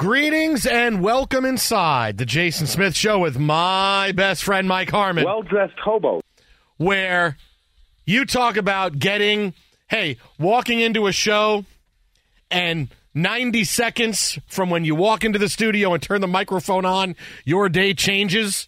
Greetings and welcome inside the Jason Smith Show with my best friend Mike Harmon. Well dressed hobo. Where you talk about getting, hey, walking into a show and 90 seconds from when you walk into the studio and turn the microphone on, your day changes.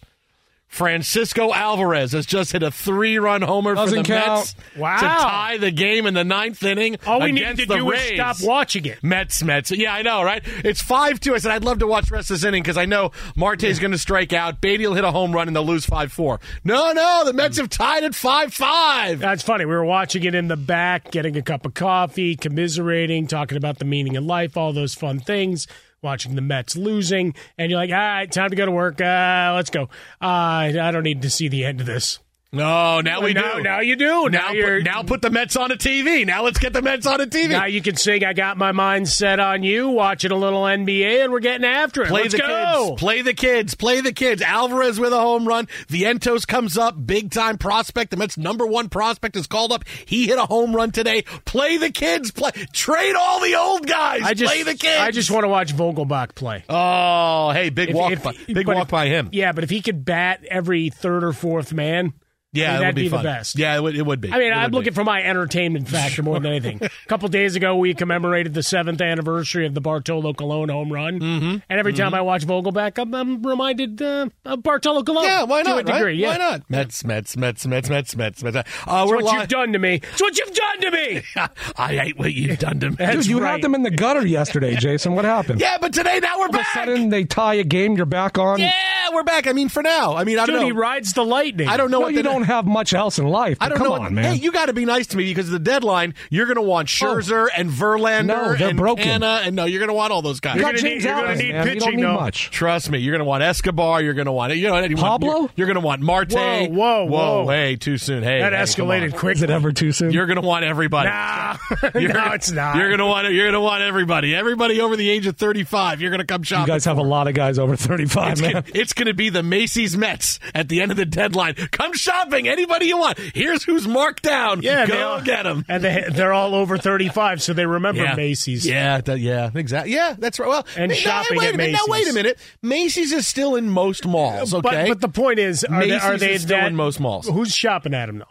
Francisco Alvarez has just hit a three-run homer Doesn't for the count. Mets Wow. to tie the game in the ninth inning. All we need to do Rays. stop watching it. Mets, Mets. Yeah, I know, right? It's 5 2. I said, I'd love to watch the rest of this inning because I know Marte's going to strike out. Baty will hit a home run and they'll lose 5 4. No, no, the Mets have tied at 5 5. That's funny. We were watching it in the back, getting a cup of coffee, commiserating, talking about the meaning of life, all those fun things. Watching the Mets losing, and you're like, all right, time to go to work. Uh, let's go. Uh, I don't need to see the end of this. No, now we now, do. Now you do. Now, you're put, now put the Mets on a TV. Now let's get the Mets on a TV. now you can sing. I got my mind set on you. Watching a little NBA, and we're getting after it. Play Let's the go. kids. Play the kids. Play the kids. Alvarez with a home run. Vientos comes up. Big time prospect. The Mets' number one prospect is called up. He hit a home run today. Play the kids. Play. Trade all the old guys. I just, play the kids. I just want to watch Vogelbach play. Oh, hey, big If- walk. if- by, big walk if- by him. Yeah, but if he could bat every third or fourth man, Yeah, I mean, that'd be, be the best. Yeah, it would, it would be. I mean, It I'm looking be. for my entertainment factor more than anything. A couple days ago, we commemorated the seventh anniversary of the Bartolo Colon home run, mm-hmm. and every time I watch Vogelbach, I'm, I'm reminded uh, of Bartolo Colon. Yeah, why To not? a degree, right? yeah. Why not? Mets, Mets, Mets, Mets, Mets, Mets, Mets. Uh, It's we're what li- you've done to me. It's what you've done to me. I hate what you've done to me. That's Dude, you right. had them in the gutter yesterday, Jason. What happened? Yeah, but today now we're All of a sudden, they tie a game. You're back on. Yeah, we're back. I mean, for now. I mean, I don't Dude, know. he rides the lightning. I don't know No, what you the, don't have much else in life. I don't come know. on, man. Hey, you got to be nice to me because of the deadline. You're going to want oh. Scherzer and Verlander No, they're and broken. Canha, and no, you're going to want all those guys. you You're gonna need- you're gonna Allen, need man. pitching, don't need though. much. Trust me, you're going to want Escobar. You're going to want you know you want- Pablo? You're, you're going to want Marte. Whoa, whoa, whoa. Hey, too soon. Hey, that hey, escalated on. quick. Is it ever too soon? You're going to want everybody. Nah, You're no, it's not. You're going to want you're going to want everybody. Everybody over the age of 35. You're going to come shop. you guys have a lot of guys over 35, It's, man. con- it's going to be the Macy's Mets at the end of the deadline. Come shopping, anybody you want. Here's who's marked down. Yeah, go they all, get them. And they, they're all over 35, so they remember Yeah. Macy's. Yeah, that- yeah, exactly. Yeah, that's right. Well, And now, shopping wait at a minute, Now, wait a Macy's. minute. Macy's is still in most malls, okay? But, but the point is, are they, Macy's are they is still that, in most malls. Who's shopping at them, though?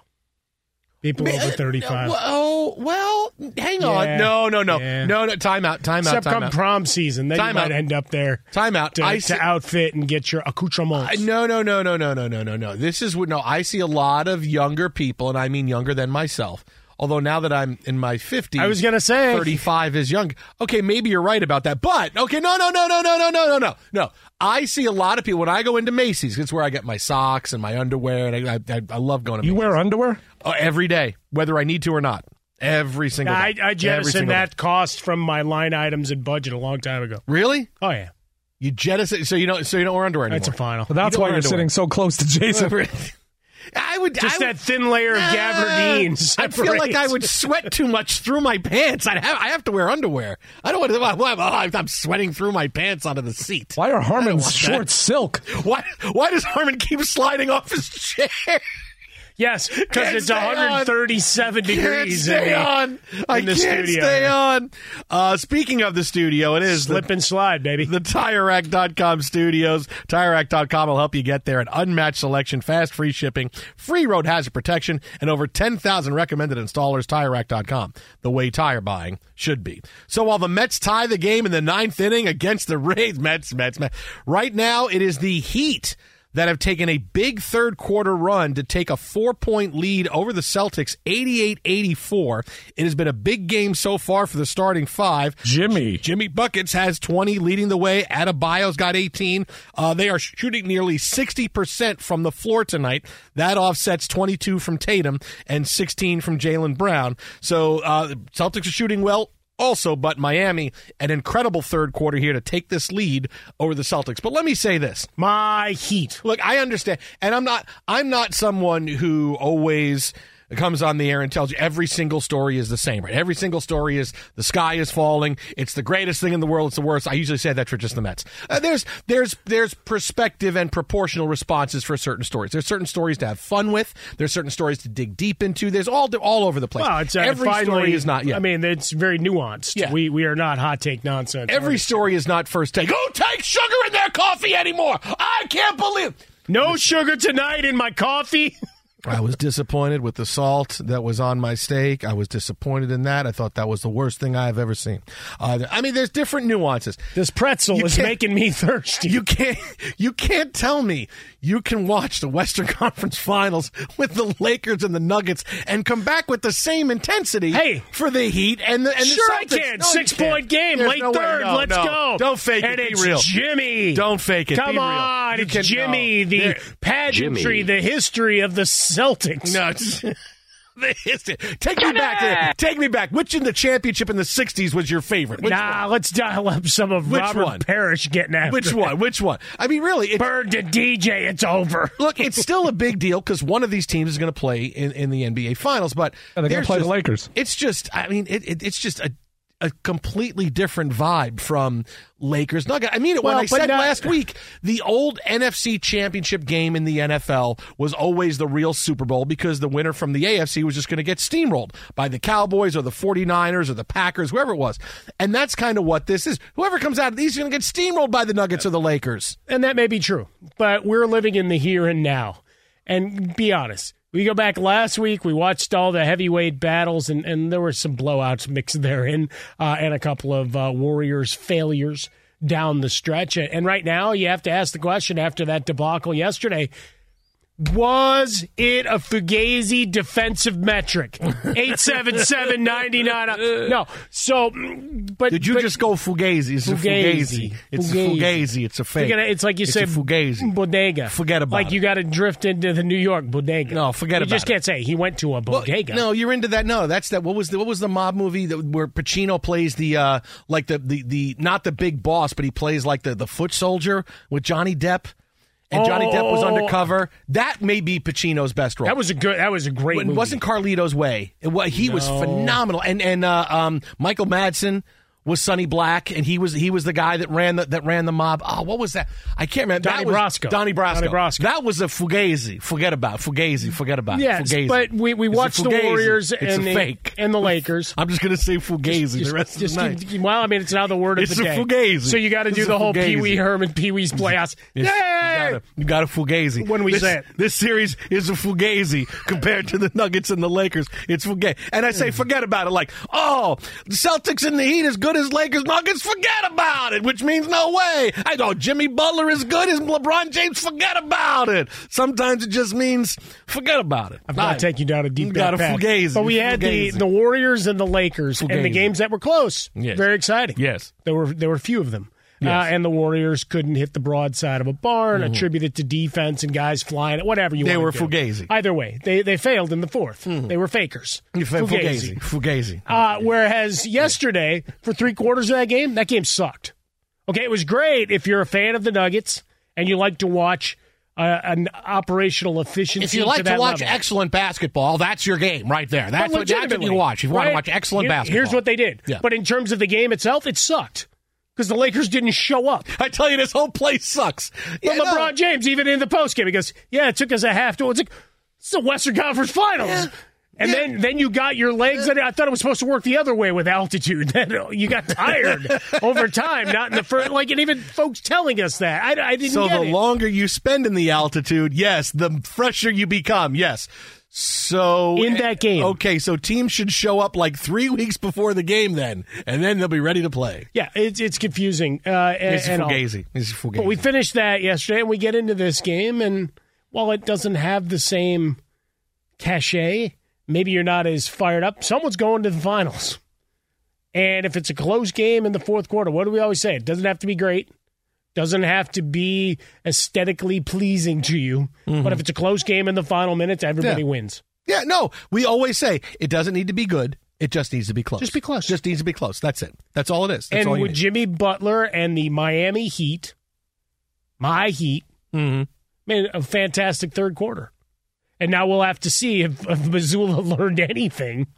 People over 35. Oh, well, hang on. Yeah. No, no, no. Yeah. No, no, time out, time out, Except time come out. prom season. Then Time you might out. end up there Time out. to, I to outfit and get your accoutrements. I- No, no, no, no, no, no, no, no, no. This is what no. I see a lot of younger people, and I mean younger than myself. Although now that I'm in my 50s, I was gonna say. 35 is young. Okay, maybe you're right about that. But okay, no, no, no, no, no, no, no, no, no, no. I see a lot of people when I go into Macy's. It's where I get my socks and my underwear, and I, I, I love going to You Macy's. wear underwear? Oh, every day, whether I need to or not. Every single I, day. I Every jettisoned that day. cost from my line items and budget a long time ago. Really? Oh yeah, You jettison so you don't so you don't wear underwear anymore. that's a final. Well, that's You why you're underwear. sitting so close to Jason. I would Just I would, that thin layer of gabardine. I feel like I would sweat too much through my pants. I have I have to wear underwear. I don't want to. Why, why, oh, I'm sweating through my pants onto the seat. Why are Harmon's want that. shorts silk? Why? Why does Harmon keep sliding off his chair? Yes, because it's stay on. 137 Can't degrees in the, on. I in the can't studio. stay on. Uh, speaking of the studio, it is the and slide, baby. the TireRack.com studios. TireRack.com will help you get there. An unmatched selection, fast, free shipping, free road hazard protection, and over 10,000 recommended installers. TireRack.com, the way tire buying should be. So while the Mets tie the game in the ninth inning against the Rays, Mets, Mets, Mets, right now it is the Heat that have taken a big third quarter run to take a four point lead over the Celtics 88 84. It has been a big game so far for the starting five. Jimmy. Jimmy Buckets has 20 leading the way. Adebayo's got 18. Uh, they are shooting nearly 60% from the floor tonight. That offsets 22 from Tatum and 16 from Jaylen Brown. So uh, Celtics are shooting well. Also, but Miami, an incredible third quarter here to take this lead over the Celtics. But let me say this. My heat. Look, I understand, and I'm not. I'm not someone who always comes on the air and tells you every single story is the same. Right? Every single story is the sky is falling. It's the greatest thing in the world. It's the worst. I usually say that for just the Mets. Uh, there's there's there's perspective and proportional responses for certain stories. There's certain stories to have fun with. There's certain stories to dig deep into. There's all all over the place. Well, it's uh, every finally, story is not. Yeah. I mean, it's very nuanced. Yeah. We we are not hot take nonsense. Every story is not first take. Who takes sugar in their coffee anymore? I can't believe. no sugar tonight in my coffee. I was disappointed with the salt that was on my steak. I was disappointed in that. I thought that was the worst thing I've ever seen. Uh, I mean, there's different nuances. This pretzel You is making me thirsty. You can't you can't tell me you can watch the Western Conference Finals with the Lakers and the Nuggets and come back with the same intensity Hey. for the Heat and the and sure the I can. No, you Six can't. point game, There's late no third. No, Let's no. go. Don't fake and it. Be real. Jimmy. Don't fake it. Come Be real. on, You it's can- Jimmy. no. The There- pageantry, the history of the Celtics. No, it's- the history. Take me back. To, take me back. Which in the championship in the '60s was your favorite? Which nah, one? let's dial up some of Which Robert one? Parrish getting after Which it. one? Which one? I mean, really, it's, Bird to DJ, it's over. look, it's still a big deal because one of these teams is going to play in, in the NBA Finals. But Yeah, they're gonna there's play the Lakers. It's just, I mean, it, it, it's just a a completely different vibe from Lakers Nugget. I mean it when I said not- last week the old NFC championship game in the NFL was always the real Super Bowl because the winner from the AFC was just going to get steamrolled by the Cowboys or the 49ers or the Packers, whoever it was. And that's kind of what this is. Whoever comes out of these is going to get steamrolled by the Nuggets or the Lakers. And that may be true, but we're living in the here and now. And be honest, we go back last week, we watched all the heavyweight battles, and, and there were some blowouts mixed therein, uh, and a couple of uh, Warriors failures down the stretch. And right now, you have to ask the question after that debacle yesterday. Was it a Fugazi defensive metric? 877-99. No. So, but Did you but- just go Fugazi? It's a Fugazi. Fugazi. It's a Fugazi. Fugazi. It's a fake. Gonna- it's like you It's say Fugazi. bodega. Forget about like it. you got to drift into the New York bodega. No, forget you about just can't say he went to a Well, bodega. no, you're into that. No, that's that. What was the what was the mob movie that where Pacino plays the uh like the the, the not the big boss, but he plays like the the foot soldier with Johnny Depp, and Johnny Depp was Oh. undercover. That may be Pacino's best role. that was a good. That was a great. it movie. wasn't Carlito's way. It was, he was phenomenal, and and uh, um, Michael Madsen was Sonny Black, and he was he was the guy that ran the that ran the mob. Oh, what was that? I can't remember. Donnie that Brasco. Donnie Brasco. Donnie Brasco. That was a fugazi. Forget about fugazi. Forget about it. Yes, Fugazi. but we, we It's watched the. Warriors It's and the, fake. and the Lakers. I'm just gonna say fugazi Just- the rest just of the night. keep- well, I mean, it's now the word of the day. It's the a day. fugazi. So you got to do the whole. Pee Wee Herman, Pee Wee's playoffs. Yes, Yay! You got, a, fugazi. When we this, say it. This series is a fugazi compared to the Nuggets and the Lakers. It's fugazi. And I say forget about it like, oh, the Celtics and the Heat is good as Lakers Nuggets, forget about it, which means no way. I know Jimmy Butler is good as LeBron James, forget about it. Sometimes it just means forget about it. I've got to take you down a deep got path. fugazi. But we had the, Fugazi. the Warriors and the Lakers and the games that were close. Yes. Very exciting. Yes. There were there were a few of them. Yes. Mm-hmm. Uh, and the Warriors couldn't hit the broadside of a barn, attribute it to defense and guys flying it, whatever you They wanna were do. fugazi. Either way, they they failed in the 4th They were fakers. Fugazi. Fugazi. Uh, whereas yesterday, for three quarters of that game, that game sucked. Okay, it was great if you're a fan of the Nuggets and you like to watch uh, an operational efficiency. If you like to, that watch level. excellent basketball, that's your game right there. That's, what, that's what you watch. If you want to watch excellent Here- basketball. Here's what they did. Yeah. But in terms of the game itself, it sucked because the Lakers didn't show up. I tell you, this whole place sucks. But Yeah, no. LeBron James, even in the postgame, he goes, "Yeah, it took us a half to. It's like it's the Western Conference Finals." Yeah. And Yeah. then, then you got your legs. I thought it was supposed to work the other way with altitude. Then you got tired over time, not in the first. Like, and even folks telling us that I, I didn't So the it. longer you spend in the altitude, yes, the fresher you become. Yes. So In that game. okay. So teams should show up like three weeks before the game, then, and then they'll be ready to play. yeah, it's it's confusing. Uh, It's and fugazi. It's fugazi. But we finished that yesterday, and we get into this game, and while it doesn't have the same cachet, maybe you're not as fired up. Someone's going to the finals, and if it's a close game in the fourth quarter, what do we always say? It doesn't have to be great, doesn't have to be aesthetically pleasing to you, but if it's a close game in the final minutes, everybody Mm-hmm. Yeah. wins. yeah, no. We always say it doesn't need to be good. It just needs to be close. Just be close. Just needs to be close. That's it. That's all it is. That's and all you with need. Jimmy Butler and the Miami Heat, my Heat, Mhm. made a fantastic third quarter. And now we'll have to see if, if Mazzulla learned anything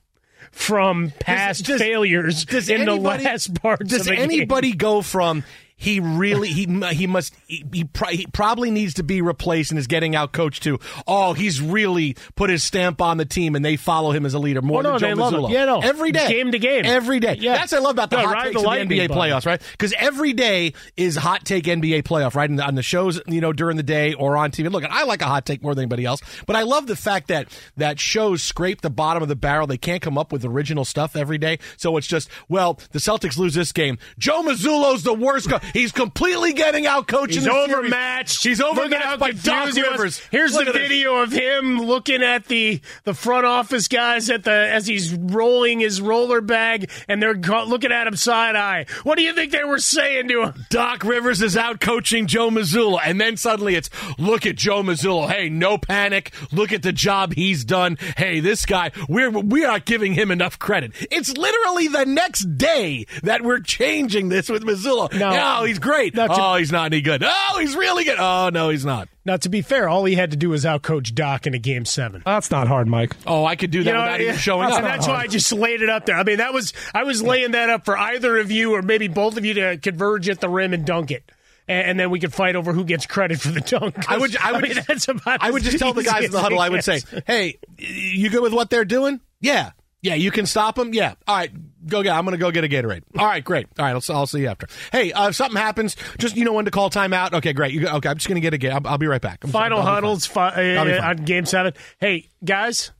from past does- failures does in anybody- the last part. Does of the game. anybody go from he really he he must he, he, pro- he probably needs to be replaced and is getting out coached too. oh he's really put his stamp on the team and they follow him as a leader more Oh, no, than Joe Mazzulla. Yeah, no. every day Game to game. every day Yeah. that's what I love about the No, hot takes the of the NBA playoffs right because every day is hot take NBA playoff right And on the shows you know during the day or on TV look I like a hot take more than anybody else but I love the fact that that shows scrape the bottom of the barrel they can't come up with original stuff every day so it's just well the Celtics lose this game Joe Mazzulla's the worst co- he's completely getting out coached He's overmatched. He's overmatched by Doc. Rivers. Here's Look the at this. video of him looking at the the front office guys at the as he's rolling his roller bag, and they're looking at him side eye. What do you think they were saying to him? Doc Rivers is out coaching Joe Mazzulla, and then suddenly it's look at Joe Mazzulla. Hey, no panic. Look at the job he's done. Hey, this guy, we're we are not giving him enough credit. It's literally the next day that we're changing this with Mazzulla. No. No, he's great. No, to- oh, he's not any good. Oh, he's really good. Oh no, he's not. Now, to be fair, all he had to do was outcoach Doc in a game seven. That's not hard, Mike. Oh, I could do that You know, without yeah. even showing And up. that's why I just laid it up there. I mean, that was I was laying that up for either of you or maybe both of you to converge at the rim and dunk it. And and then we could fight over who gets credit for the dunk. I would, I would, mean, just, that's about I would just tell the guys in the huddle. I would say, "Hey, you good with what they're doing? Yeah, yeah. You can stop them. Yeah. All right, go get. I'm going to go get a Gatorade. All right, great. All right, I'll, I'll see you after. Hey, uh, if something happens, just you know when to call timeout. Okay, great. You go, okay, I'm just going to get a Gatorade. I'll, I'll be right back. I'm- Final I'll be fine. huddles fi- uh, on game seven. Hey, guys,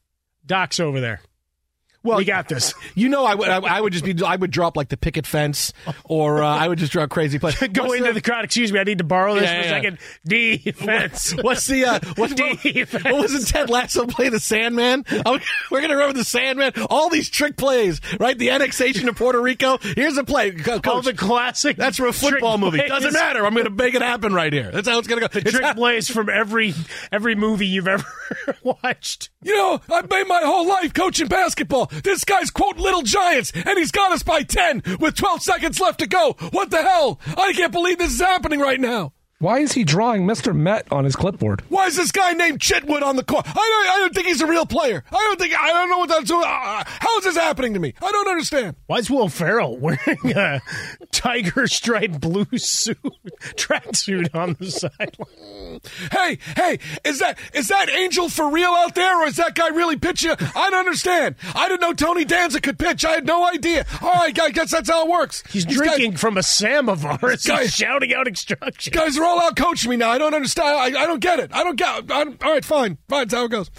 Doc's over there. Well, we got this. You know, I would, I, I would just be, I would drop like the picket fence, or uh, I would just drop crazy plays. Go What's into the, crowd. Excuse me, I need to borrow this Yeah, for a second. Defense. What's the uh, what's what, Defense. what was it? Ted Lasso play the Sandman. Oh, we're gonna remember the Sandman. All these trick plays, right? The annexation of Puerto Rico. Here's a play. Co- All the classic. that's for a football movie. plays. Doesn't matter. I'm gonna make it happen right here. That's how it's gonna go. The It's trick how- plays from every every movie you've ever watched. you know, I've made my whole life coaching basketball. This guy's quote Little Giants, and he's got us by ten with 12 seconds left to go. What the hell? I can't believe this is happening right now. Why is he drawing Mr. Met on his clipboard? Why is this guy named Chitwood on the court? I don't, I don't think he's a real player. I don't think, I don't know what that's, uh, how is this happening to me? I don't understand. Why is Will Ferrell wearing a tiger striped blue suit, tracksuit on the sideline? Hey, hey, is that, is that Angel for real out there or is that guy really pitching? I don't understand. I didn't know Tony Danza could pitch. I had no idea. All right, I guess that's how it works. He's These drinking guys- from a samovar as guys- he's shouting out instructions. guys are all out coaching me now. I don't understand. I, I don't get it. I don't get. I don't, all right, fine, fine. That's how it goes.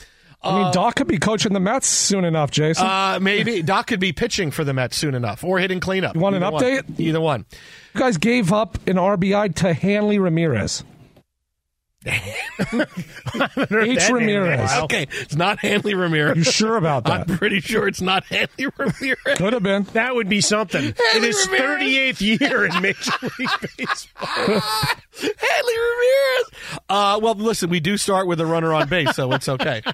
I mean, Doc could be coaching the Mets soon enough, Jason. Uh, maybe Doc could be pitching for the Mets soon enough, or hitting cleanup. You want an Either one. update? Either one. you guys gave up an RBI to Hanley Ramirez. H. Ramirez. Okay, it's not Hanley Ramirez. You sure about that? I'm pretty sure it's not Hanley Ramirez. Could have been. That would be something. In his Ramirez. 38th year in Major League Baseball. Hanley Ramirez. Uh, well, listen, we do start with a runner on base, so it's okay.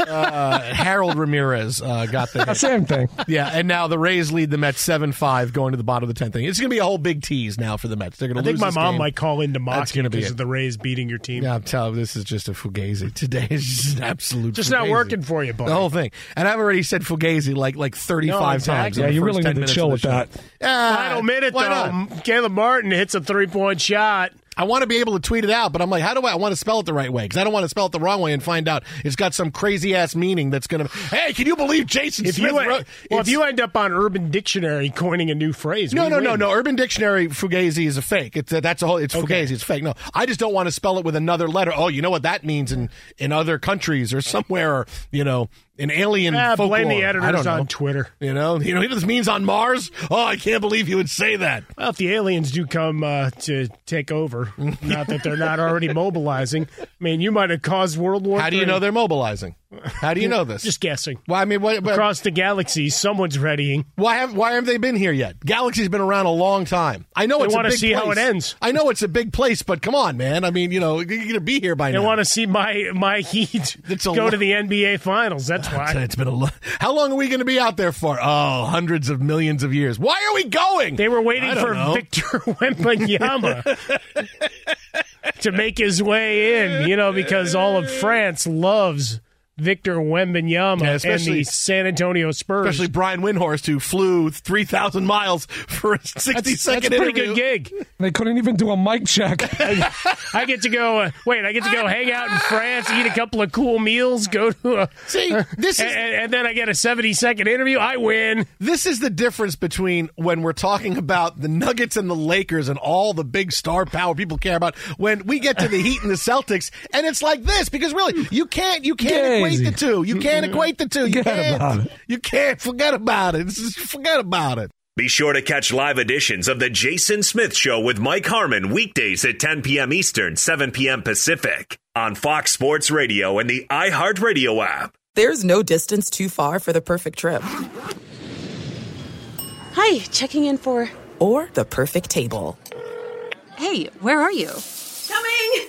Uh, Harold Ramirez uh, got the hit. Same thing. Yeah, and now the Rays lead the Mets seven five, going to the bottom of the tenth inning. It's going to be a whole big tease now for the Mets. They're going to. I think lose my mom game. might call in to mock That's you gonna be because of the Rays beating your team. Yeah, I'm telling you, this is just a fugazi. Today is just an absolute. Just not working for you, buddy. The whole thing, and I've already said fugazi like like 35 No, times. exactly. in Yeah, you really need to chill with that. Uh, Final minute, why though. not? Caleb Martin hits a three point shot. I want to be able to tweet it out, but I'm like, how do I? I want to spell it the right way because I don't want to spell it the wrong way and find out it's got some crazy ass meaning that's going to. Hey, can you believe Jason If Smith you, wrote? well, if you end up on Urban Dictionary coining a new phrase, No, no, no, win. no. Urban Dictionary Fugazi is a fake. It's uh, that's a whole. It's Okay. Fugazi. It's fake. No, I just don't want to spell it with another letter. Oh, you know what that means in in other countries or somewhere, or you know, an alien. Ah, blame the folklore. I editors don't know. on Twitter. You know, you know, even this means on Mars. Oh, I can't believe you would say that. Well, if the aliens do come uh, to take over, not that they're not already mobilizing, I mean, you might have caused World War. How do you know they're mobilizing? How do you know this? Just guessing. well, I mean, what, but Across the galaxy, someone's readying. why have why haven't they been here yet? Galaxy's been around a long time. I know They it's a wanna big see how place. it ends. I know it's a big place, but come on, man. I mean, you know, you're gonna be here by They now. want to see my my Heat It's go lo- to the NBA Finals. That's why. It's been a lo- How long are we going to be out there for? Oh, hundreds of millions of years. Why are we going? They were waiting for know. Victor Wembanyama to make his way in, you know, because all of France loves Victor Wembanyama Yeah, and the San Antonio Spurs. Especially Brian Windhorst, who flew 3,000 miles for a 60 that's, second that's a pretty interview. good gig. They couldn't even do a mic check. I get to go. Uh, wait, I get to go hang out in France, eat a couple of cool meals, go to a. See, this is and, and then I get a seventy-second interview. I win. this is the difference between when we're talking about the Nuggets and the Lakers and all the big star power people care about. When we get to the Heat and the Celtics, and it's like this because really you can't you can't Get equate the two. You can't equate the two. You Forget can't. about it. You can't forget about it. This Forget about it. Be sure to catch live editions of The Jason Smith Show with Mike Harmon weekdays at 10 p.m. Eastern, 7 p.m. Pacific on Fox Sports Radio and the iHeartRadio app. There's no distance too far for the perfect trip Hi, checking in for. or the perfect table. Hey, where are you? Coming!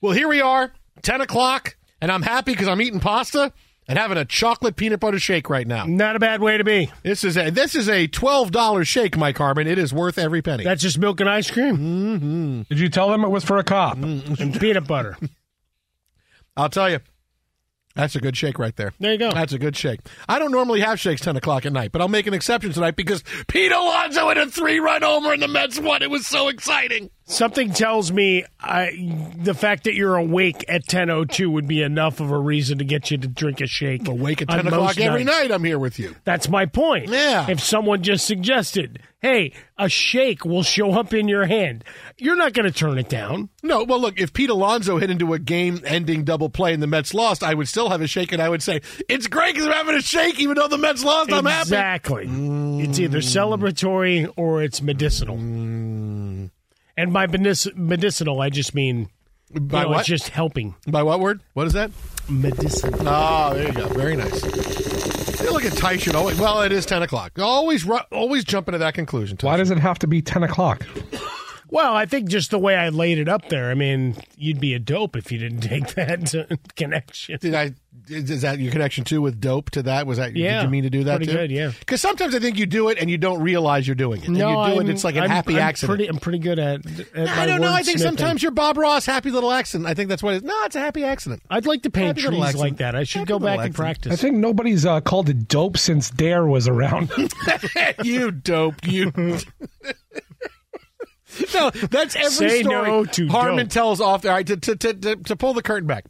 Well, here we are, 10 o'clock, and I'm happy because I'm eating pasta and having a chocolate peanut butter shake right now. Not a bad way to be. This is a this is a twelve dollars shake, Mike Harmon. It is worth every penny. That's just milk and ice cream mm-hmm. Did you tell them it was for a cop? and peanut butter. I'll tell you. That's a good shake right there. There you go. That's a good shake. I don't normally have shakes 10 o'clock at night, but I'll make an exception tonight because Pete Alonso hit a three run homer and the Mets won. It was so exciting. Something tells me I, the fact that you're awake at 10.02 would be enough of a reason to get you to drink a shake. Awake at 10 o'clock every nights. night, I'm here with you. That's my point. Yeah. If someone just suggested, hey, a shake will show up in your hand, you're not going to turn it down. No, well, look, if Pete Alonso hit into a game ending double play and the Mets lost, I would still have a shake and I would say, it's great because I'm having a shake even though the Mets lost. I'm happy. Exactly. It's either celebratory or it's medicinal. Mm. And by medic- medicinal, I just mean you By know, what? it's just helping. By what word? What is that? Medicinal. Oh, there you go. Very nice. Hey, look at Tyson. Always, well, it is 10 o'clock. Always, ru- always jump into that conclusion. Why does it have to be 10 o'clock? Well, I think just the way I laid it up there, I mean, you'd be a dope if you didn't take that connection. Did I? Is that your connection too with dope to that? Was that? Yeah, Did you mean to do that pretty too? good, yeah. Because sometimes I think you do it and you don't realize you're doing it. And no, you do I'm, it. It's like an I'm- happy I'm accident. Pretty, I'm pretty good at. at I my don't know. I think wordsmithing. sometimes you're Bob Ross, happy little accident. I think that's what it is. No, it's a happy accident. I'd like to paint Happy trees like that. I should Happy go little back and practice. I think nobody's uh, called it dope since Dare was around. you dope. You. no, that's every Say story. no to Harmon dope. tells off there. All right, to, to, to, to, to pull the curtain back.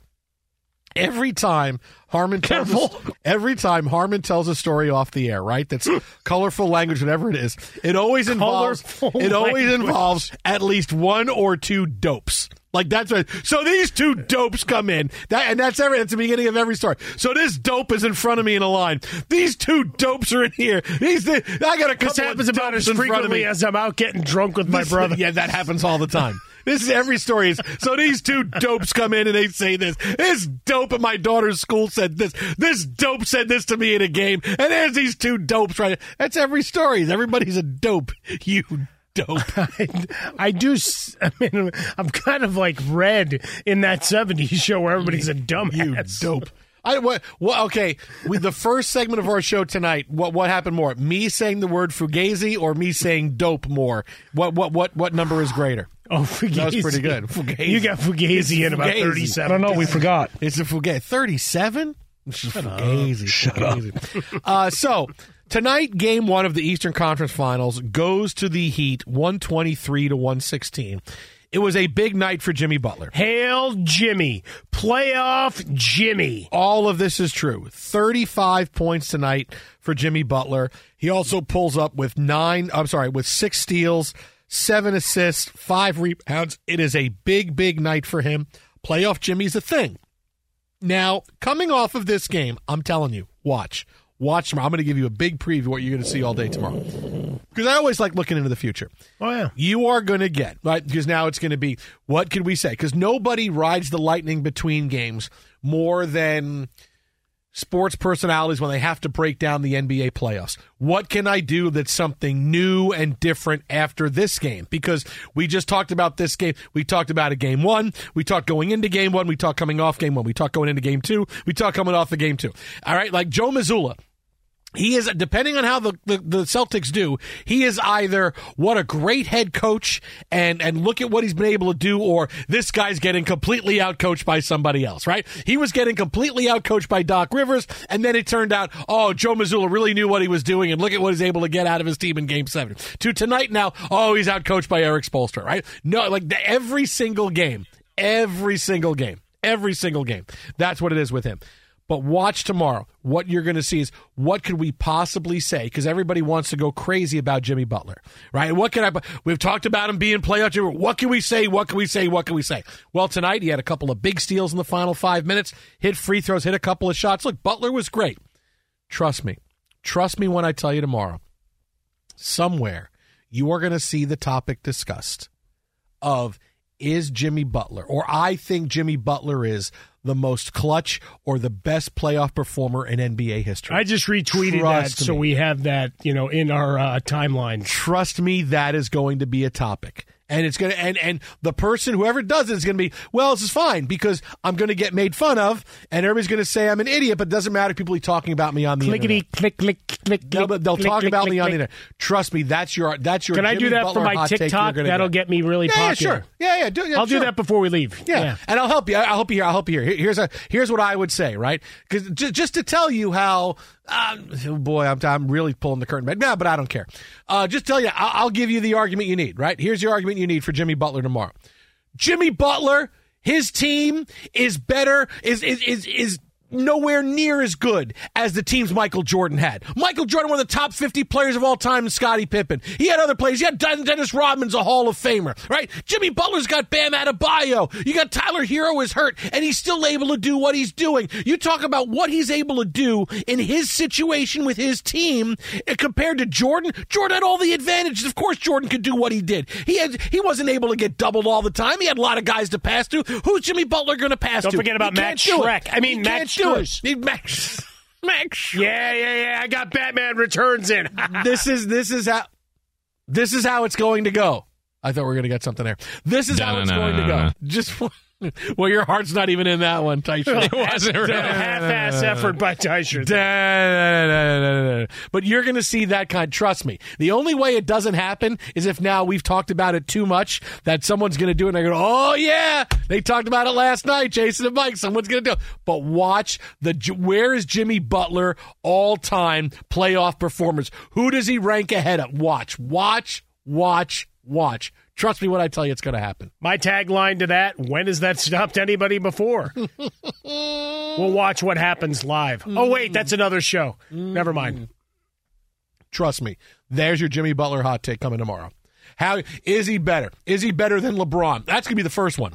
Every time Harmon tells Careful. every time Harmon tells a story off the air, right? That's colorful language, whatever it is. It always involves Colorful it always language. involves at least one or two dopes. Like that's what. So these two dopes come in, that and that's every. That's the beginning of every story. So this dope is in front of me in a line. These two dopes are in here. These I got a couple this happens of about as in front of frequently as I'm out getting drunk with my This- brother. Yeah, that happens all the time. This is every story. Is, so these two dopes come in and they say this. This dope at my daughter's school said this. This dope said this to me in a game. And there's these two dopes right. That's every story. Everybody's a dope. You dope. I, I do. I mean, I'm kind of like red in that '70s show where everybody's a dumbass. You dope. I what, what okay, with the first segment of our show tonight, what what happened more? Me saying the word fugazi or me saying dope more? What what what what number is greater? Oh, Fugazi. That was pretty good. Fugazi. You got Fugazi in about Fugazi. 37. I don't know. We forgot. It's a Fugazi. 37? Fugazi. Shut Fugazi. Uh, so, tonight, game one of the Eastern Conference Finals goes to the Heat 123 to 116. It was a big night for Jimmy Butler. Hail Jimmy. Playoff Jimmy. All of this is true. 35 points tonight for Jimmy Butler. He also pulls up with nine, I'm sorry, with six steals, seven assists, five rebounds. It is a big, big night for him. Playoff Jimmy's a thing. Now, coming off of this game, I'm telling you, watch. Watch tomorrow. I'm going to give you a big preview of what you're going to see all day tomorrow. Because I always like looking into the future. Oh, yeah. You are going to get, right? Because now it's going to be, what could we say? Because nobody rides the lightning between games more than sports personalities when they have to break down the NBA playoffs. What can I do that's something new and different after this game? Because we just talked about this game. We talked about a game one. We talked going into game one. We talked coming off game one. We talked going into game two. We talked coming off the game two. All right. Like Joe Mazzulla he is depending on how the, the, the, Celtics do, he is either what a great head coach and and look at what he's been able to do, or this guy's getting completely outcoached by somebody else, right? He was getting completely outcoached by Doc Rivers, and then it turned out, oh, Joe Mazzulla really knew what he was doing, and look at what he's able to get out of his team in game seven. To tonight now, oh, he's outcoached by Erik Spoelstra, right? No, like the, every single game, every single game, every single game. That's what it is with him. But watch tomorrow. What you're going to see is what could we possibly say? Because everybody wants to go crazy about Jimmy Butler, right? What can I? We've talked about him being playoff. Jimmy. What can we say? What can we say? What can we say? Well, tonight he had a couple of big steals in the final five minutes. Hit free throws. Hit a couple of shots. Look, Butler was great. Trust me. Trust me when I tell you tomorrow. Somewhere you are going to see the topic discussed of is Jimmy Butler, or I think Jimmy Butler is the most clutch or the best playoff performer in NBA history. I just retweeted Trust that, me. so we have that, you know, in our uh, timeline. Trust me, that is going to be a topic and it's gonna and and the person whoever does it is gonna be well this is fine because i'm gonna get made fun of and everybody's gonna say i'm an idiot but it doesn't matter people are talking about me on the Clickety, internet click click click but they'll click, talk click, about click, me on the internet trust me that's your that's your can Jimmy i do that Butler for my tiktok that'll get. get. me really yeah, popular yeah sure yeah yeah, do, yeah i'll sure. do that before we leave yeah. yeah. and i'll help you i'll help you here i'll help you here here's a here's what i would say right because just to tell you how um, oh boy, I'm, I'm really pulling the curtain back. No, but I don't care. Uh, just tell you, I'll, I'll give you the argument you need, right? Here's your argument you need for Jimmy Butler tomorrow. Jimmy Butler, his team is better, is, is, is, is nowhere near as good as the teams Michael Jordan had. Michael Jordan, one of the top 50 players of all time, Scottie Pippen. He had other players. He had Dennis Rodman's a Hall of Famer, right? Jimmy Butler's got Bam Adebayo. You got Tyler Herro is hurt, and he's still able to do what he's doing. You talk about what he's able to do in his situation with his team eh, compared to Jordan. Jordan had all the advantages. Of course, Jordan could do what he did. He had he wasn't able to get doubled all the time. He had a lot of guys to pass to. Who's Jimmy Butler going to pass Don't to? Don't forget about Matt Shrek. I mean, Matt do it. Max. Max. Yeah, yeah, yeah. I got Batman Returns in. this is this is how this is how it's going to go. I thought we were going to get something there. This is how it's going to go. Just well, your heart's not even in that one, Tyshirt. it wasn't really. half-ass effort by Tyshirt. But you're going to see that kind. Trust me. The only way it doesn't happen is if now we've talked about it too much that someone's going to do it and they go, "Oh yeah, they talked about it last night." Jason and Mike, someone's going to do. it. But watch the where is Jimmy Butler all-time playoff performers? Who does he rank ahead of? Watch, watch, watch, watch. Trust me when I tell you it's going to happen. My tagline to that when has that stopped anybody before? we'll watch what happens live. Oh, wait, that's mm. another show. Never mind. Mm. Trust me. There's your Jimmy Butler hot take coming tomorrow. How is he better? Is he better than LeBron? That's going to be the first one.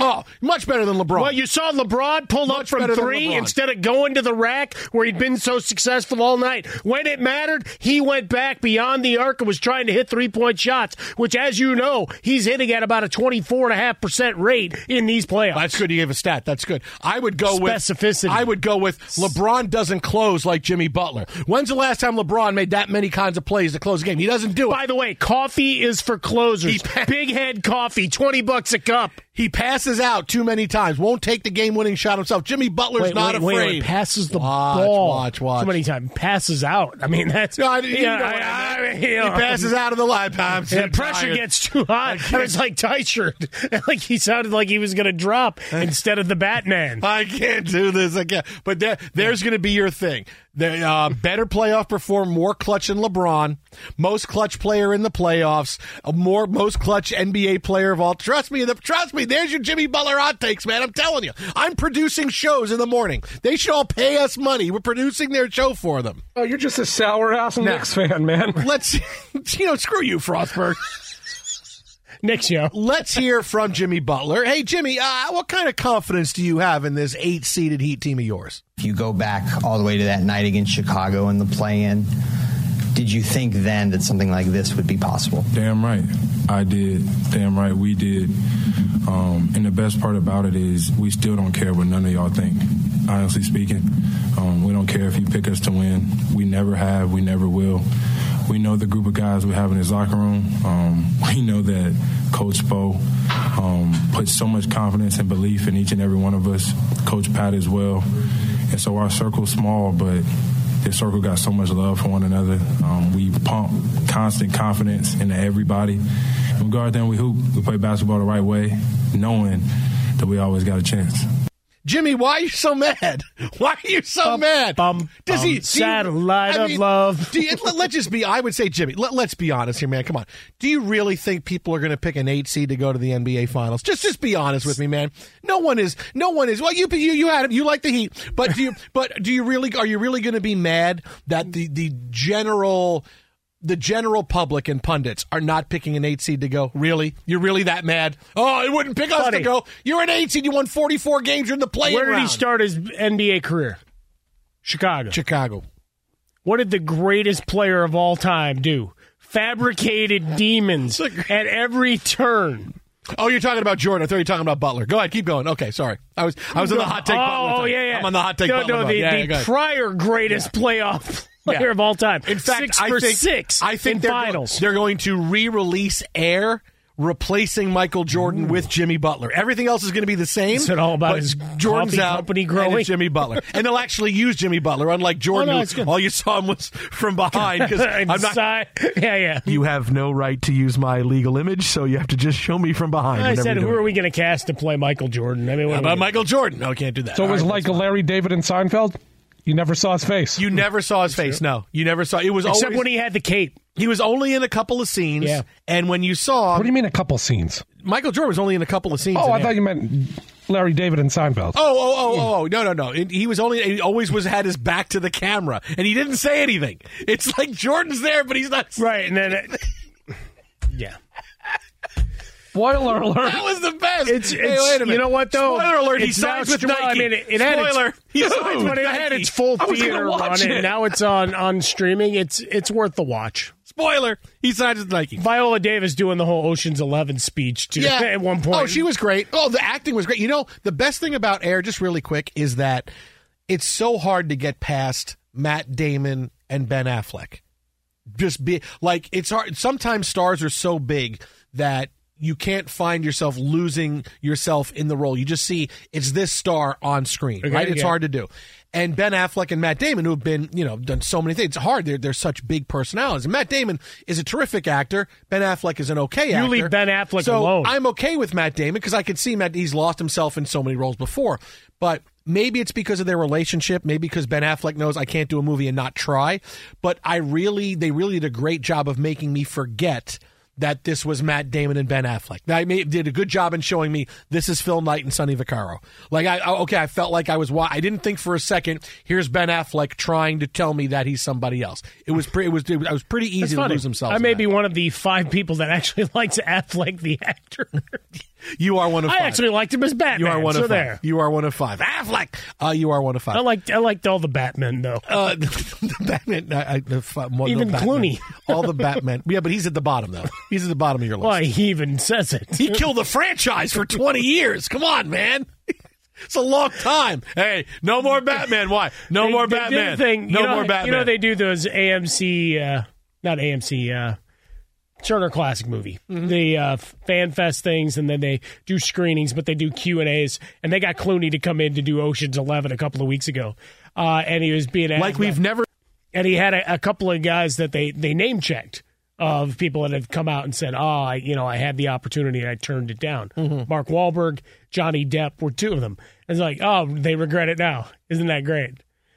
Oh, much better than LeBron. Well, you saw LeBron pull much up from three instead of going to the rack where he'd been so successful all night. When it mattered, he went back beyond the arc and was trying to hit three point shots, which, as you know, he's hitting at about a 24.5% rate in these playoffs. That's good. You gave a stat. That's good. I would go Specificity. with. I would go with LeBron doesn't close like Jimmy Butler. When's the last time LeBron made that many kinds of plays to close a game? He doesn't do it. By the way, coffee is for closers. Big head coffee, 20 bucks a cup. He passes out too many times. Won't take the game-winning shot himself. Jimmy Butler's wait, not wait, afraid. Wait, wait, passes the watch, ball. Watch, watch, Too many times. Passes out. I mean, that's. No, I, you know, I, I, he passes out of the line. I'm yeah, pressure tired. gets too hot. It's like tight shirt. like he sounded like he was going to drop instead of the Batman. I can't do this again. But there, there's going to be your thing. The uh, better playoff perform, more clutch than LeBron, most clutch player in the playoffs, more most clutch NBA player of all. Trust me, the, trust me. There's your Jimmy Butler hot takes, man. I'm telling you, I'm producing shows in the morning. They should all pay us money. We're producing their show for them. Oh, you're just a sour ass Knicks fan, man. Let's, you know, screw you, Frostberg. Next show. Let's hear from Jimmy Butler. Hey, Jimmy, uh, what kind of confidence do you have in this eight seeded Heat team of yours? If you go back all the way to that night against Chicago in the play in, did you think then that something like this would be possible? Damn right. I did. Damn right. We did. Um, and the best part about it is we still don't care what none of y'all think. honestly speaking. Um, we don't care if you pick us to win. We never have. We never will. We know the group of guys we have in his locker room. Um, we know that Coach Spo um, puts so much confidence and belief in each and every one of us. Coach Pat as well. And so our circle's small, but this circle got so much love for one another. Um, we pump constant confidence into everybody. We go out there and we hoop. We play basketball the right way, knowing that we always got a chance. Jimmy, why are you so mad? Why are you so Bum, mad? bum, Does bum, he do you- satellite I of mean, love. you- let, us just be. I would say, Jimmy. Let, let's be honest here, man. Come on. Do you really think people are going to pick an eight seed to go to the NBA Finals? Just, just be honest with me, man. No one is. No one is. Well, you, you, you had it. You like the Heat, but do you? but do you really? Are you really going to be mad that the the general the general public and pundits are not picking an eight seed to go. Really? You're really that mad? Oh, it wouldn't pick us Buddy. to go. You're an eight seed. You won 44 games. You're in the play Where did he start his NBA career? Chicago. Chicago. What did the greatest player of all time do? Fabricated demons at every turn. Oh, you're talking about Jordan. I thought you were talking about Butler. Go ahead, keep going. Okay, sorry. I was I was on the hot take. Oh, Butler oh yeah, yeah. I'm on the hot take. No, Butler no, the, yeah, the yeah, prior greatest playoff player Yeah. of all time. In fact, six I for think, six. I think in they're, go- finals. they're going to re-release Air, replacing Michael Jordan with Jimmy Butler. Everything else is going to be the same. Is it all about but his Jordan's out company growing? it's Jimmy Butler, and they'll actually use Jimmy Butler, unlike oh, Jordan, Oh, no, who all you saw him was from behind. Because I'm not. Inside- yeah, yeah. You have no right to use my legal image, so you have to just show me from behind. I said, who are we going to cast to play Michael Jordan? I mean, what How about gonna- Michael Jordan? No, can't do that. So it was All right, like a Larry David and Seinfeld. You never saw his face. You never saw his face. No, you never saw. It was Except always, when he had the cape. he was only in a couple of scenes. Yeah. and when you saw what do you mean a couple scenes? Michael Jordan was only in a couple of scenes. Oh, I there. thought you meant Larry David and Seinfeld. Oh, oh, oh, oh, oh, no, no, no. It- He was only, he always was had his back to the camera and he didn't say anything. It's like Jordan's there, but he's not. Right, and then. It, yeah. Spoiler alert. That was the best. It's- Hey, it's- wait a minute. you know what, though? Spoiler alert, he It's signs with Nike. I mean, it- it had its- Spoiler, he signs Dude, with it Nike. had its full I was gonna theater watch on it. it. Now it's on on streaming. It's it's worth the watch. Spoiler, he signs with Nike. Viola Davis doing the whole Ocean's Eleven speech too. Yeah. at one point. Oh, she was great. Oh, the acting was great. You know, the best thing about Air, just really quick, is that it's so hard to get past Matt Damon and Ben Affleck. Just be like it's hard. Sometimes stars are so big that you can't find yourself losing yourself in the role. You just see it's this star on screen, Okay, right? It's yeah. hard to do. And Ben Affleck and Matt Damon, who have been, you know, done so many things. It's hard. They're, they're such big personalities. And Matt Damon is a terrific actor. Ben Affleck is an okay You actor. leave Ben Affleck so alone. I'm okay with Matt Damon because I can see Matt. He's lost himself in so many roles before, but maybe it's because of their relationship. Maybe because Ben Affleck knows I can't do a movie and not try. But I really, they really did a great job of making me forget that this was Matt Damon and Ben Affleck. They made, did a good job in showing me this is Phil Knight and Sonny Vaccaro. Like I, I- okay, I felt like I was. wa- I didn't think for a second. Here's Ben Affleck trying to tell me that he's somebody else. It was pretty. It was. It was pretty easy to lose themselves. I may be one of the five people that actually likes Affleck the actor. You are one of. I five. actually liked him as Batman. You are one so of there. five. You are one of five. Affleck. Uh, you are one of five. I liked I liked all the Batmen though. Uh, the Batman. I, I, the, fi- more, Even the Batman. Clooney. All the Batman. Yeah, but he's at the bottom though. He's at the bottom of your list. Well, he even says it. He killed the franchise for twenty years. Come on, man. It's a long time. Hey, no more Batman. Why? No They- more Batman. Thing, no you know, more Batman. You know they do those AMC, uh, not AMC, uh, Turner Classic movie, Mm-hmm. the uh, fan fest things, and then they do screenings, but they do Q and A's, and they got Clooney to come in to do Ocean's Eleven a couple of weeks ago, uh, and he was being like we've about- never. and he had a, a couple of guys that they they name checked of people that had come out and said, "Oh, I, you know, I had the opportunity and I turned it down." Mm-hmm. Mark Wahlberg, Johnny Depp were two of them. It's like, oh, they regret it now. Isn't that great?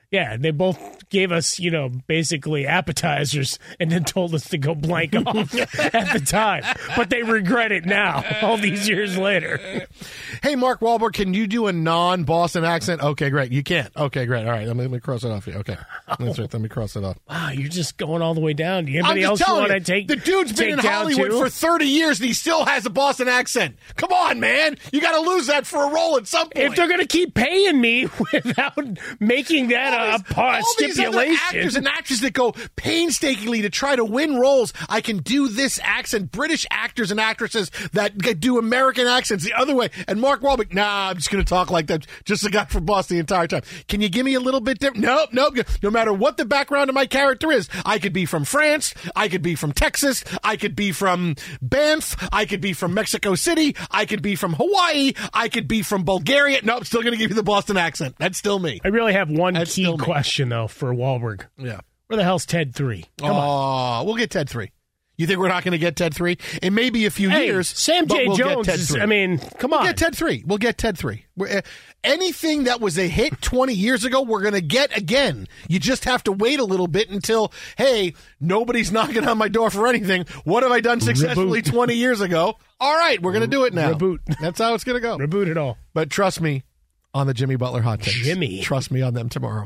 Yeah, they both gave us, you know, basically appetizers and then told us to go blank off at the time. But they regret it now, all these years later. Hey, Mark Wahlberg, can you do a non-Boston accent? Okay, great. You can't. Okay, great. All right, let me, let me cross it off here. Okay, that's right. Let me cross it off. Wow, you're just going all the way down. Do you I'm anybody else telling want to take the dude's been in Hollywood too? for 30 years and he still has a Boston accent. Come on, man. You got to lose that for a role at some point. If they're going to keep paying me without making that a part all these other actors and actresses that go painstakingly to try to win roles. I can do this accent. British actors and actresses that do American accents the other way. And Mark Wahlberg, nah, I'm just going to talk like that. Just a guy from Boston the entire time. Can you give me a little bit different? Nope, nope. No matter what the background of my character is, I could be from France. I could be from Texas. I could be from Banff. I could be from Mexico City. I could be from Hawaii. I could be from Bulgaria. Nope, still going to give you the Boston accent. That's still me. I really have one That's key me. question though for Wahlberg. Yeah. Where the hell's Ted three? Come on. oh, we'll get Ted three. You think we're not going to get Ted three? It may be a few Hey, years. Sam J. we'll Jones is- I mean, come we'll on. get Ted three. We'll get Ted three. We're, uh, anything that was a hit twenty years ago, we're going to get again. You just have to wait a little bit until hey, nobody's knocking on my door for anything. What have I done successfully Reboot. twenty years ago? All right, we're going to do it now. Reboot. That's how it's going to go. Reboot it all. But trust me on the Jimmy Butler hot takes. Jimmy. trust me on them tomorrow.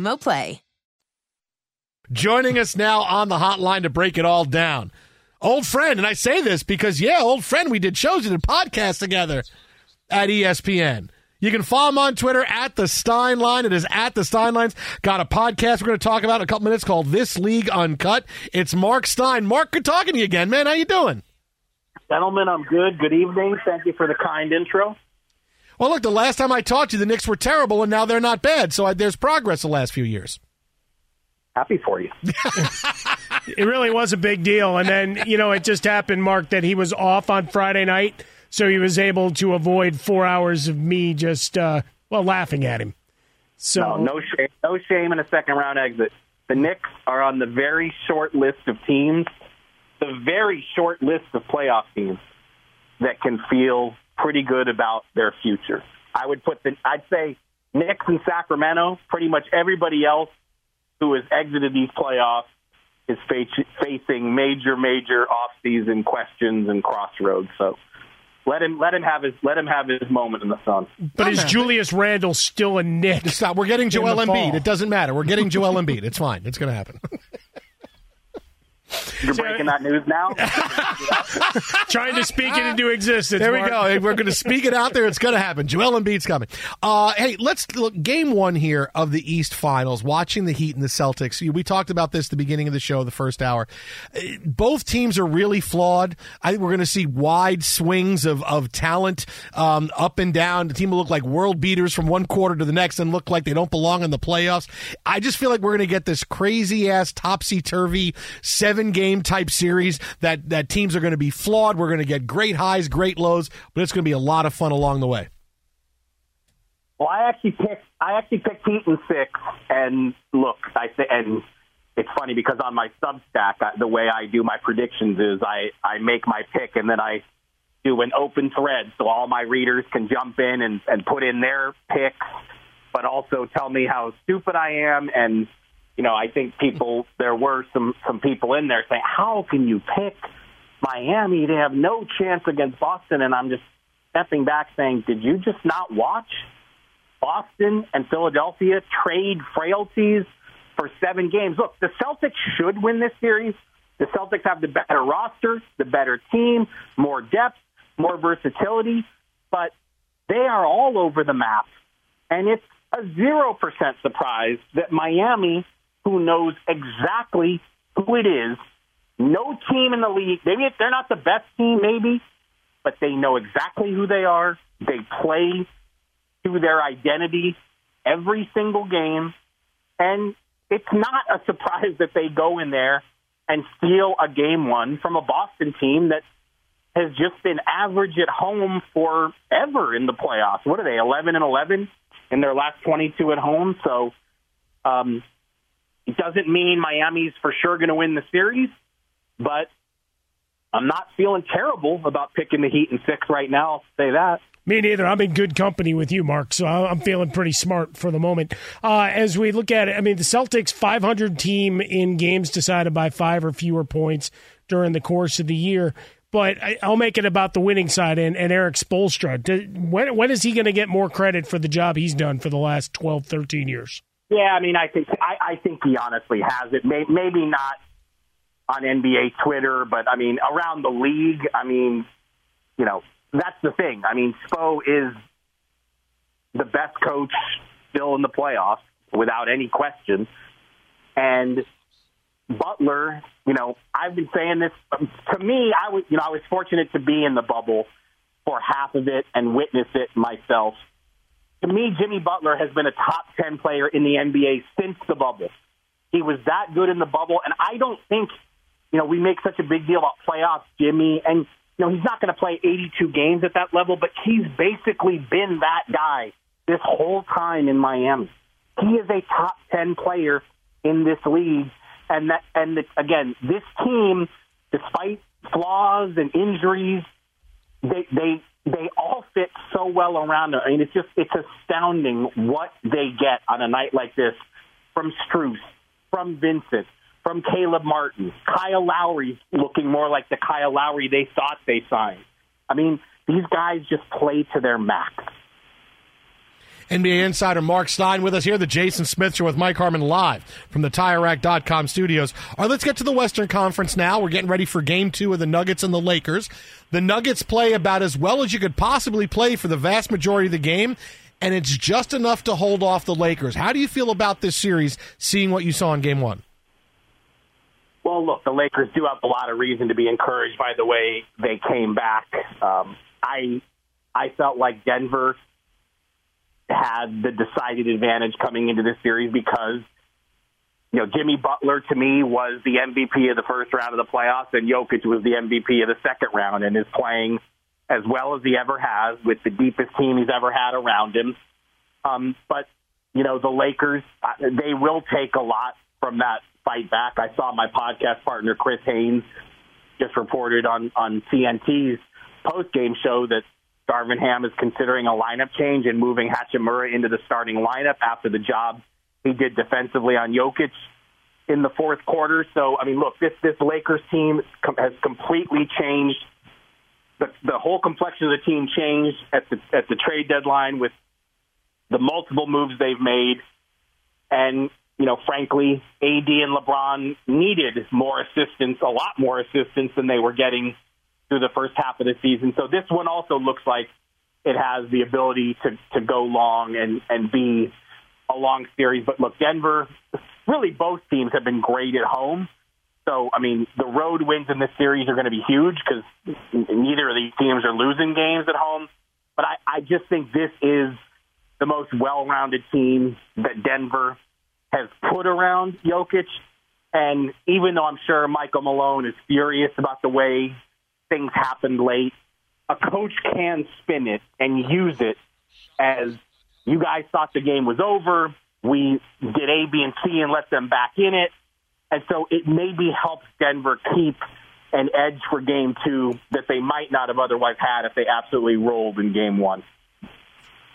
Play. Joining us now on the hotline to break it all down. Old friend, and I say this because, yeah, old friend, we did shows and did podcasts together at ESPN. You can follow him on Twitter at the Stein Line. It is at the Stein Lines. Got a podcast we're going to talk about in a couple minutes called This League Uncut. It's Marc Stein. Marc, good talking to you again, man. How you doing? Gentlemen, I'm good. Good evening. Thank you for the kind intro. Well, look, the last time I talked to you, the Knicks were terrible, and now they're not bad. So I, there's progress the last few years. Happy for you. it really was a big deal. And then, you know, it just happened, Marc, that he was off on Friday night, so he was able to avoid four hours of me just, uh, well, laughing at him. So no, no shame, no shame in a second round exit. The Knicks are on the very short list of teams, the very short list of playoff teams that can feel pretty good about their future. I would put the, I'd say Knicks and Sacramento. Pretty much everybody else who has exited these playoffs is facing major, major off-season questions and crossroads. So let him let him have his let him have his moment in the sun. But is Julius Randle still a Knick? Stop. We're getting Joel In Embiid. fall. It doesn't matter. We're getting Joel Embiid. It's fine. It's going to happen. You're breaking that news now. Trying to speak it into existence. There Mark. we go. We're going to speak it out there. It's going to happen. Joel Embiid's coming. Uh, hey, let's look. Game one here of the East Finals. Watching the Heat and the Celtics. We talked about this at the beginning of the show, the first hour. Uh, Both teams are really flawed. I think we're going to see wide swings of of talent um, up and down. The team will look like world beaters from one quarter to the next and look like they don't belong in the playoffs. I just feel like we're going to get this crazy ass topsy turvy seven game type series that that teams are going to be flawed. We're going to get great highs, great lows, but it's going to be a lot of fun along the way. Well, I actually picked I actually picked Heat in six, and look, I th- and it's funny because on my Substack, the way I do my predictions is I I make my pick and then I do an open thread so all my readers can jump in and and put in their picks, but also tell me how stupid I am and. You know, I think people. There were some some people in there saying, "How can you pick Miami? They have no chance against Boston." And I'm just stepping back, saying, "Did you just not watch Boston and Philadelphia trade frailties for seven games. Look, the Celtics should win this series. The Celtics have the better roster, the better team, more depth, more versatility, but they are all over the map. And it's a 0% surprise that Miami, who knows exactly who it is, no team in the league, maybe they're not the best team, maybe, but they know exactly who they are. They play to their identity every single game. And it's not a surprise that they go in there and steal a game one from a Boston team that has just been average at home forever in the playoffs. What are they, 11 and 11 in their last 22 at home? So um, it doesn't mean Miami's for sure going to win the series, but I'm not feeling terrible about picking the Heat in six right now. I'll say that. Me neither. I'm in good company with you, Marc. So I'm feeling pretty smart for the moment. Uh, as we look at it, I mean, the Celtics 500 team in games decided by five or fewer points during the course of the year. But I, I'll make it about the winning side and, and Erik Spoelstra. When, when is he going to get more credit for the job he's done for the last 12, 13 years? Yeah, I mean, I think I, I think he honestly has it. May, maybe not on NBA Twitter, but I mean, around the league. I mean, you know, that's the thing. I mean, Spo is the best coach still in the playoffs without any question, and Butler. You know, I've been saying this. To me, I was, you know, I was fortunate to be in the bubble for half of it and witness it myself. To me, Jimmy Butler has been a top 10 player in the NBA since the bubble. He was that good in the bubble, and I don't think, you know, we make such a big deal about playoffs, Jimmy, and, you know, he's not going to play 82 games at that level, but he's basically been that guy this whole time in Miami. He is a top 10 player in this league, and that, and the, again, this team, despite flaws and injuries, they they they all fit so well around her. I mean, it's just it's astounding what they get on a night like this from Strus, from Vincent, from Caleb Martin, Kyle Lowry looking more like the Kyle Lowry they thought they signed. I mean, these guys just play to their max. NBA insider Marc Stein with us here, the Jason Smith Show with Mike Harmon live from the TireRack.com studios. All right, let's get to the Western Conference now. We're getting ready for game two of the Nuggets and the Lakers. The Nuggets play about as well as you could possibly play for the vast majority of the game, and it's just enough to hold off the Lakers. How do you feel about this series, seeing what you saw in game one? Well, look, the Lakers do have a lot of reason to be encouraged by the way they came back. Um, I I felt like Denver had the decided advantage coming into this series because you know Jimmy Butler to me was the MVP of the first round of the playoffs, and Jokic was the MVP of the second round, and is playing as well as he ever has with the deepest team he's ever had around him. Um, but you know the Lakers, they will take a lot from that fight back. I saw my podcast partner Chris Haynes just reported on on TNT's post game show that Darvin Ham is considering a lineup change and moving Hachimura into the starting lineup after the job he did defensively on Jokic in the fourth quarter. So, I mean, look, this this Lakers team has completely changed. The, the whole complexion of the team changed at the at the trade deadline with the multiple moves they've made, and you know, frankly, AD and LeBron needed more assistance, a lot more assistance than they were getting through the first half of the season. So this one also looks like it has the ability to, to go long and, and be a long series. But look, Denver, really both teams have been great at home. So, I mean, the road wins in this series are going to be huge because neither of these teams are losing games at home. But I, I just think this is the most well-rounded team that Denver has put around Jokic. And even though I'm sure Michael Malone is furious about the way things happened late, a coach can spin it and use it as you guys thought the game was over. We did A, B, and C and let them back in it. And so it maybe helps Denver keep an edge for game two that they might not have otherwise had if they absolutely rolled in game one.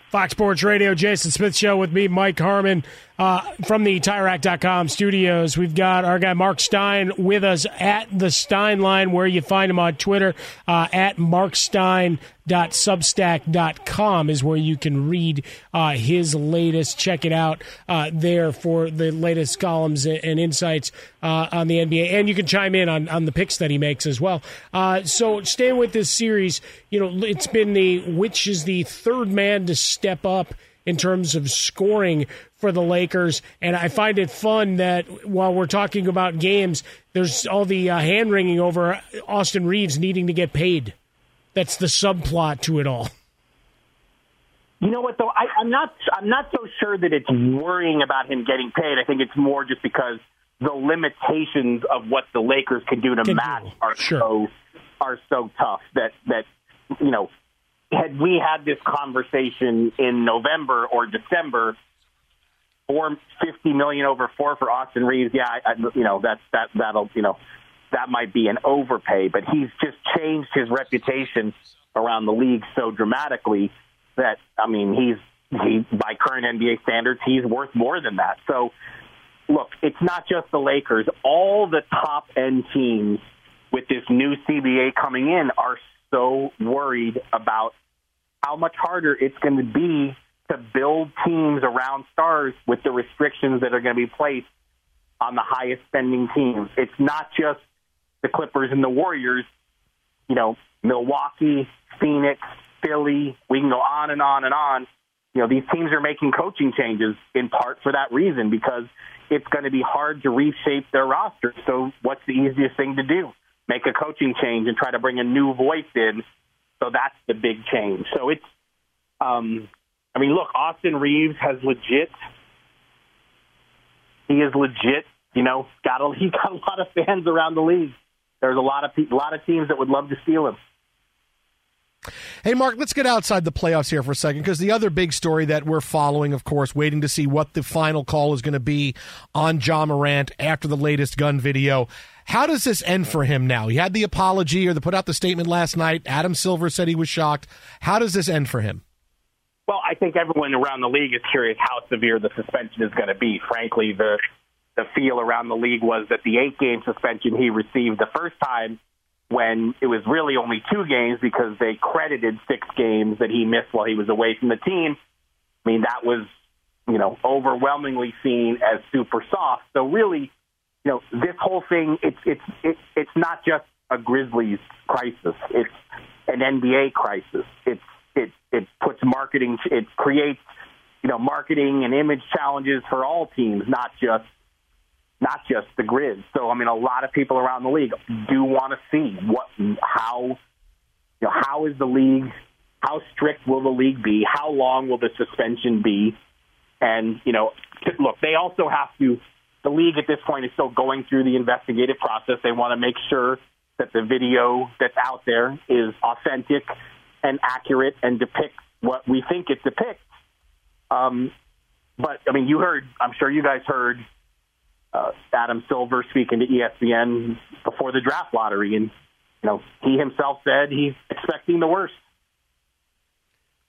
Fox Sports Radio, Jason Smith Show with me, Mike Harmon, uh, from the TireRack.com studios. We've got our guy Marc Stein with us at the Stein line, where you find him on Twitter, uh, at Marc Stein www.substack.com is where you can read uh, his latest. Check it out uh, there for the latest columns and insights uh, on the NBA. And you can chime in on, on the picks that he makes as well. Uh, so, staying with this series, you know, it's been the which is the third man to step up in terms of scoring for the Lakers. And I find it fun that while we're talking about games, there's all the uh, hand wringing over Austin Reaves needing to get paid that's the subplot to it all. You know what though? I, I'm not. I'm not so sure that it's worrying about him getting paid. I think it's more just because the limitations of what the Lakers can do to can match do. are sure. so are so tough that that you know had we had this conversation in November or December, four fifty million over four for Austin Reaves, yeah, I, you know that's that that'll you know that might be an overpay, but he's just changed his reputation around the league so dramatically that I mean he's he by current NBA standards he's worth more than that. So look, it's not just the Lakers. All the top end teams with this new CBA coming in are so worried about how much harder it's going to be to build teams around stars with the restrictions that are going to be placed on the highest spending teams. It's not just the Clippers and the Warriors, you know, Milwaukee, Phoenix, Philly, we can go on and on and on. You know, these teams are making coaching changes in part for that reason because it's going to be hard to reshape their roster. So, what's the easiest thing to do? Make a coaching change and try to bring a new voice in. So that's the big change. So it's, um, I mean, look, Austin Reaves has legit. He is legit. You know, got a, he got a lot of fans around the league. There's a lot of pe- a lot of teams that would love to steal him. Hey, Marc, let's get outside the playoffs here for a second because the other big story that we're following, of course, waiting to see what the final call is going to be on Ja Morant after the latest gun video. How does this end for him now? He had the apology or the put out the statement last night. Adam Silver said he was shocked. How does this end for him? Well, I think everyone around the league is curious how severe the suspension is going to be. Frankly, the the feel around the league was that the eight game suspension he received the first time when it was really only two games because they credited six games that he missed while he was away from the team. I mean, that was, you know, overwhelmingly seen as super soft. So really, you know, this whole thing, it's, it's, it's, it's not just a Grizzlies crisis. It's an NBA crisis. It's, marketing, it creates, you know, marketing and image challenges for all teams, not just not just the grid. So I mean, a lot of people around the league do want to see what, how, you know, how is the league, how strict will the league be, how long will the suspension be, and you know, look, they also have to. The league at this point is still going through the investigative process. They want to make sure that the video that's out there is authentic and accurate and depicts what we think it depicts. Um, but I mean, you heard. I'm sure you guys heard uh, Adam Silver speaking to ESPN before the draft lottery, and you know he himself said he's expecting the worst.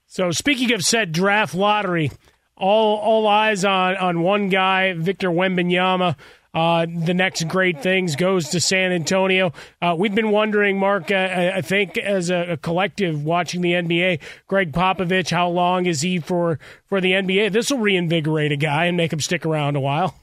So speaking of said draft lottery, all all eyes on on one guy, Victor Wembanyama. Uh, the next great things goes to San Antonio. Uh, we've been wondering, Marc. Uh, I think as a, a, collective watching the NBA, Gregg Popovich, how long is he for for the NBA? This will reinvigorate a guy and make him stick around a while.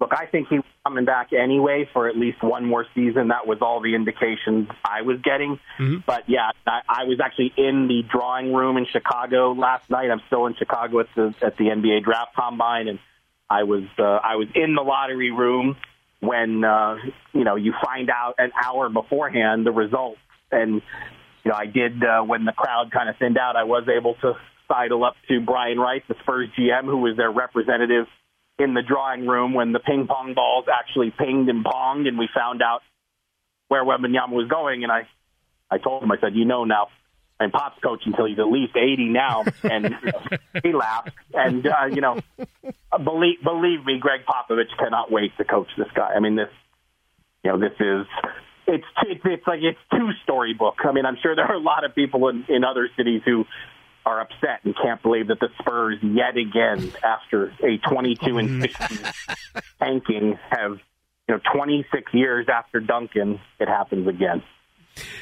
look, I think he's coming back anyway for at least one more season. That was all the indications I was getting. Mm-hmm. But yeah, I, I was actually in the drawing room in Chicago last night. I'm still in Chicago at the at the NBA draft combine, and I was uh, I was in the lottery room when uh, you know you find out an hour beforehand the results, and you know I did uh, when the crowd kind of thinned out. I was able to sidle up to Brian Wright, the Spurs GM, who was their representative in the drawing room when the ping pong balls actually pinged and ponged, and we found out where Wembanyama was going. And I, I told him, I said, you know now, I'm Pop's coach until he's at least 80 now, and you know, he laughed. And uh, you know, believe believe me, Gregg Popovich cannot wait to coach this guy. I mean, this, you know, this is. It's, it's it's like it's two storybook. I mean, I'm sure there are a lot of people in, in other cities who are upset and can't believe that the Spurs yet again, after a 22 and 16 tanking, have you know 26 years after Duncan, it happens again.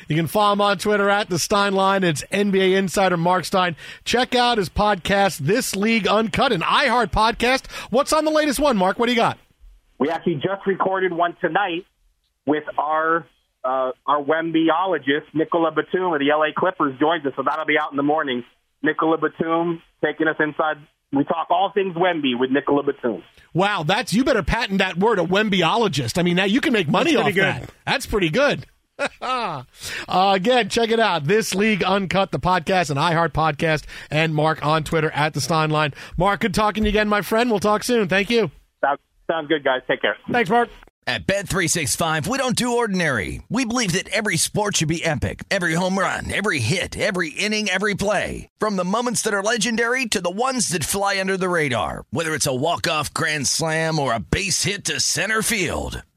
You can follow him on Twitter at the Stein Line. It's NBA insider Marc Stein. Check out his podcast, This League Uncut, an iHeart podcast. What's on the latest one, Marc? What do you got? We actually just recorded one tonight with our uh, our Wembyologist, Nicola Batum of the LA Clippers, joins us, so that'll be out in the morning. Nicola Batum taking us inside. We talk all things Wemby with Nicola Batum. Wow, that's you better patent that word, a Wembyologist. I mean, now you can make money That's off pretty that. That's pretty good. uh, again, check it out. This League Uncut, the podcast, and iHeart podcast, and Marc on Twitter at the Stein Line. Marc, good talking to you again, my friend. We'll talk soon. Thank you. Sounds, sounds good, guys. Take care. Thanks, Marc. At Bet365, we don't do ordinary. We believe that every sport should be epic. Every home run, every hit, every inning, every play. From the moments that are legendary to the ones that fly under the radar. Whether it's a walk-off grand slam or a base hit to center field.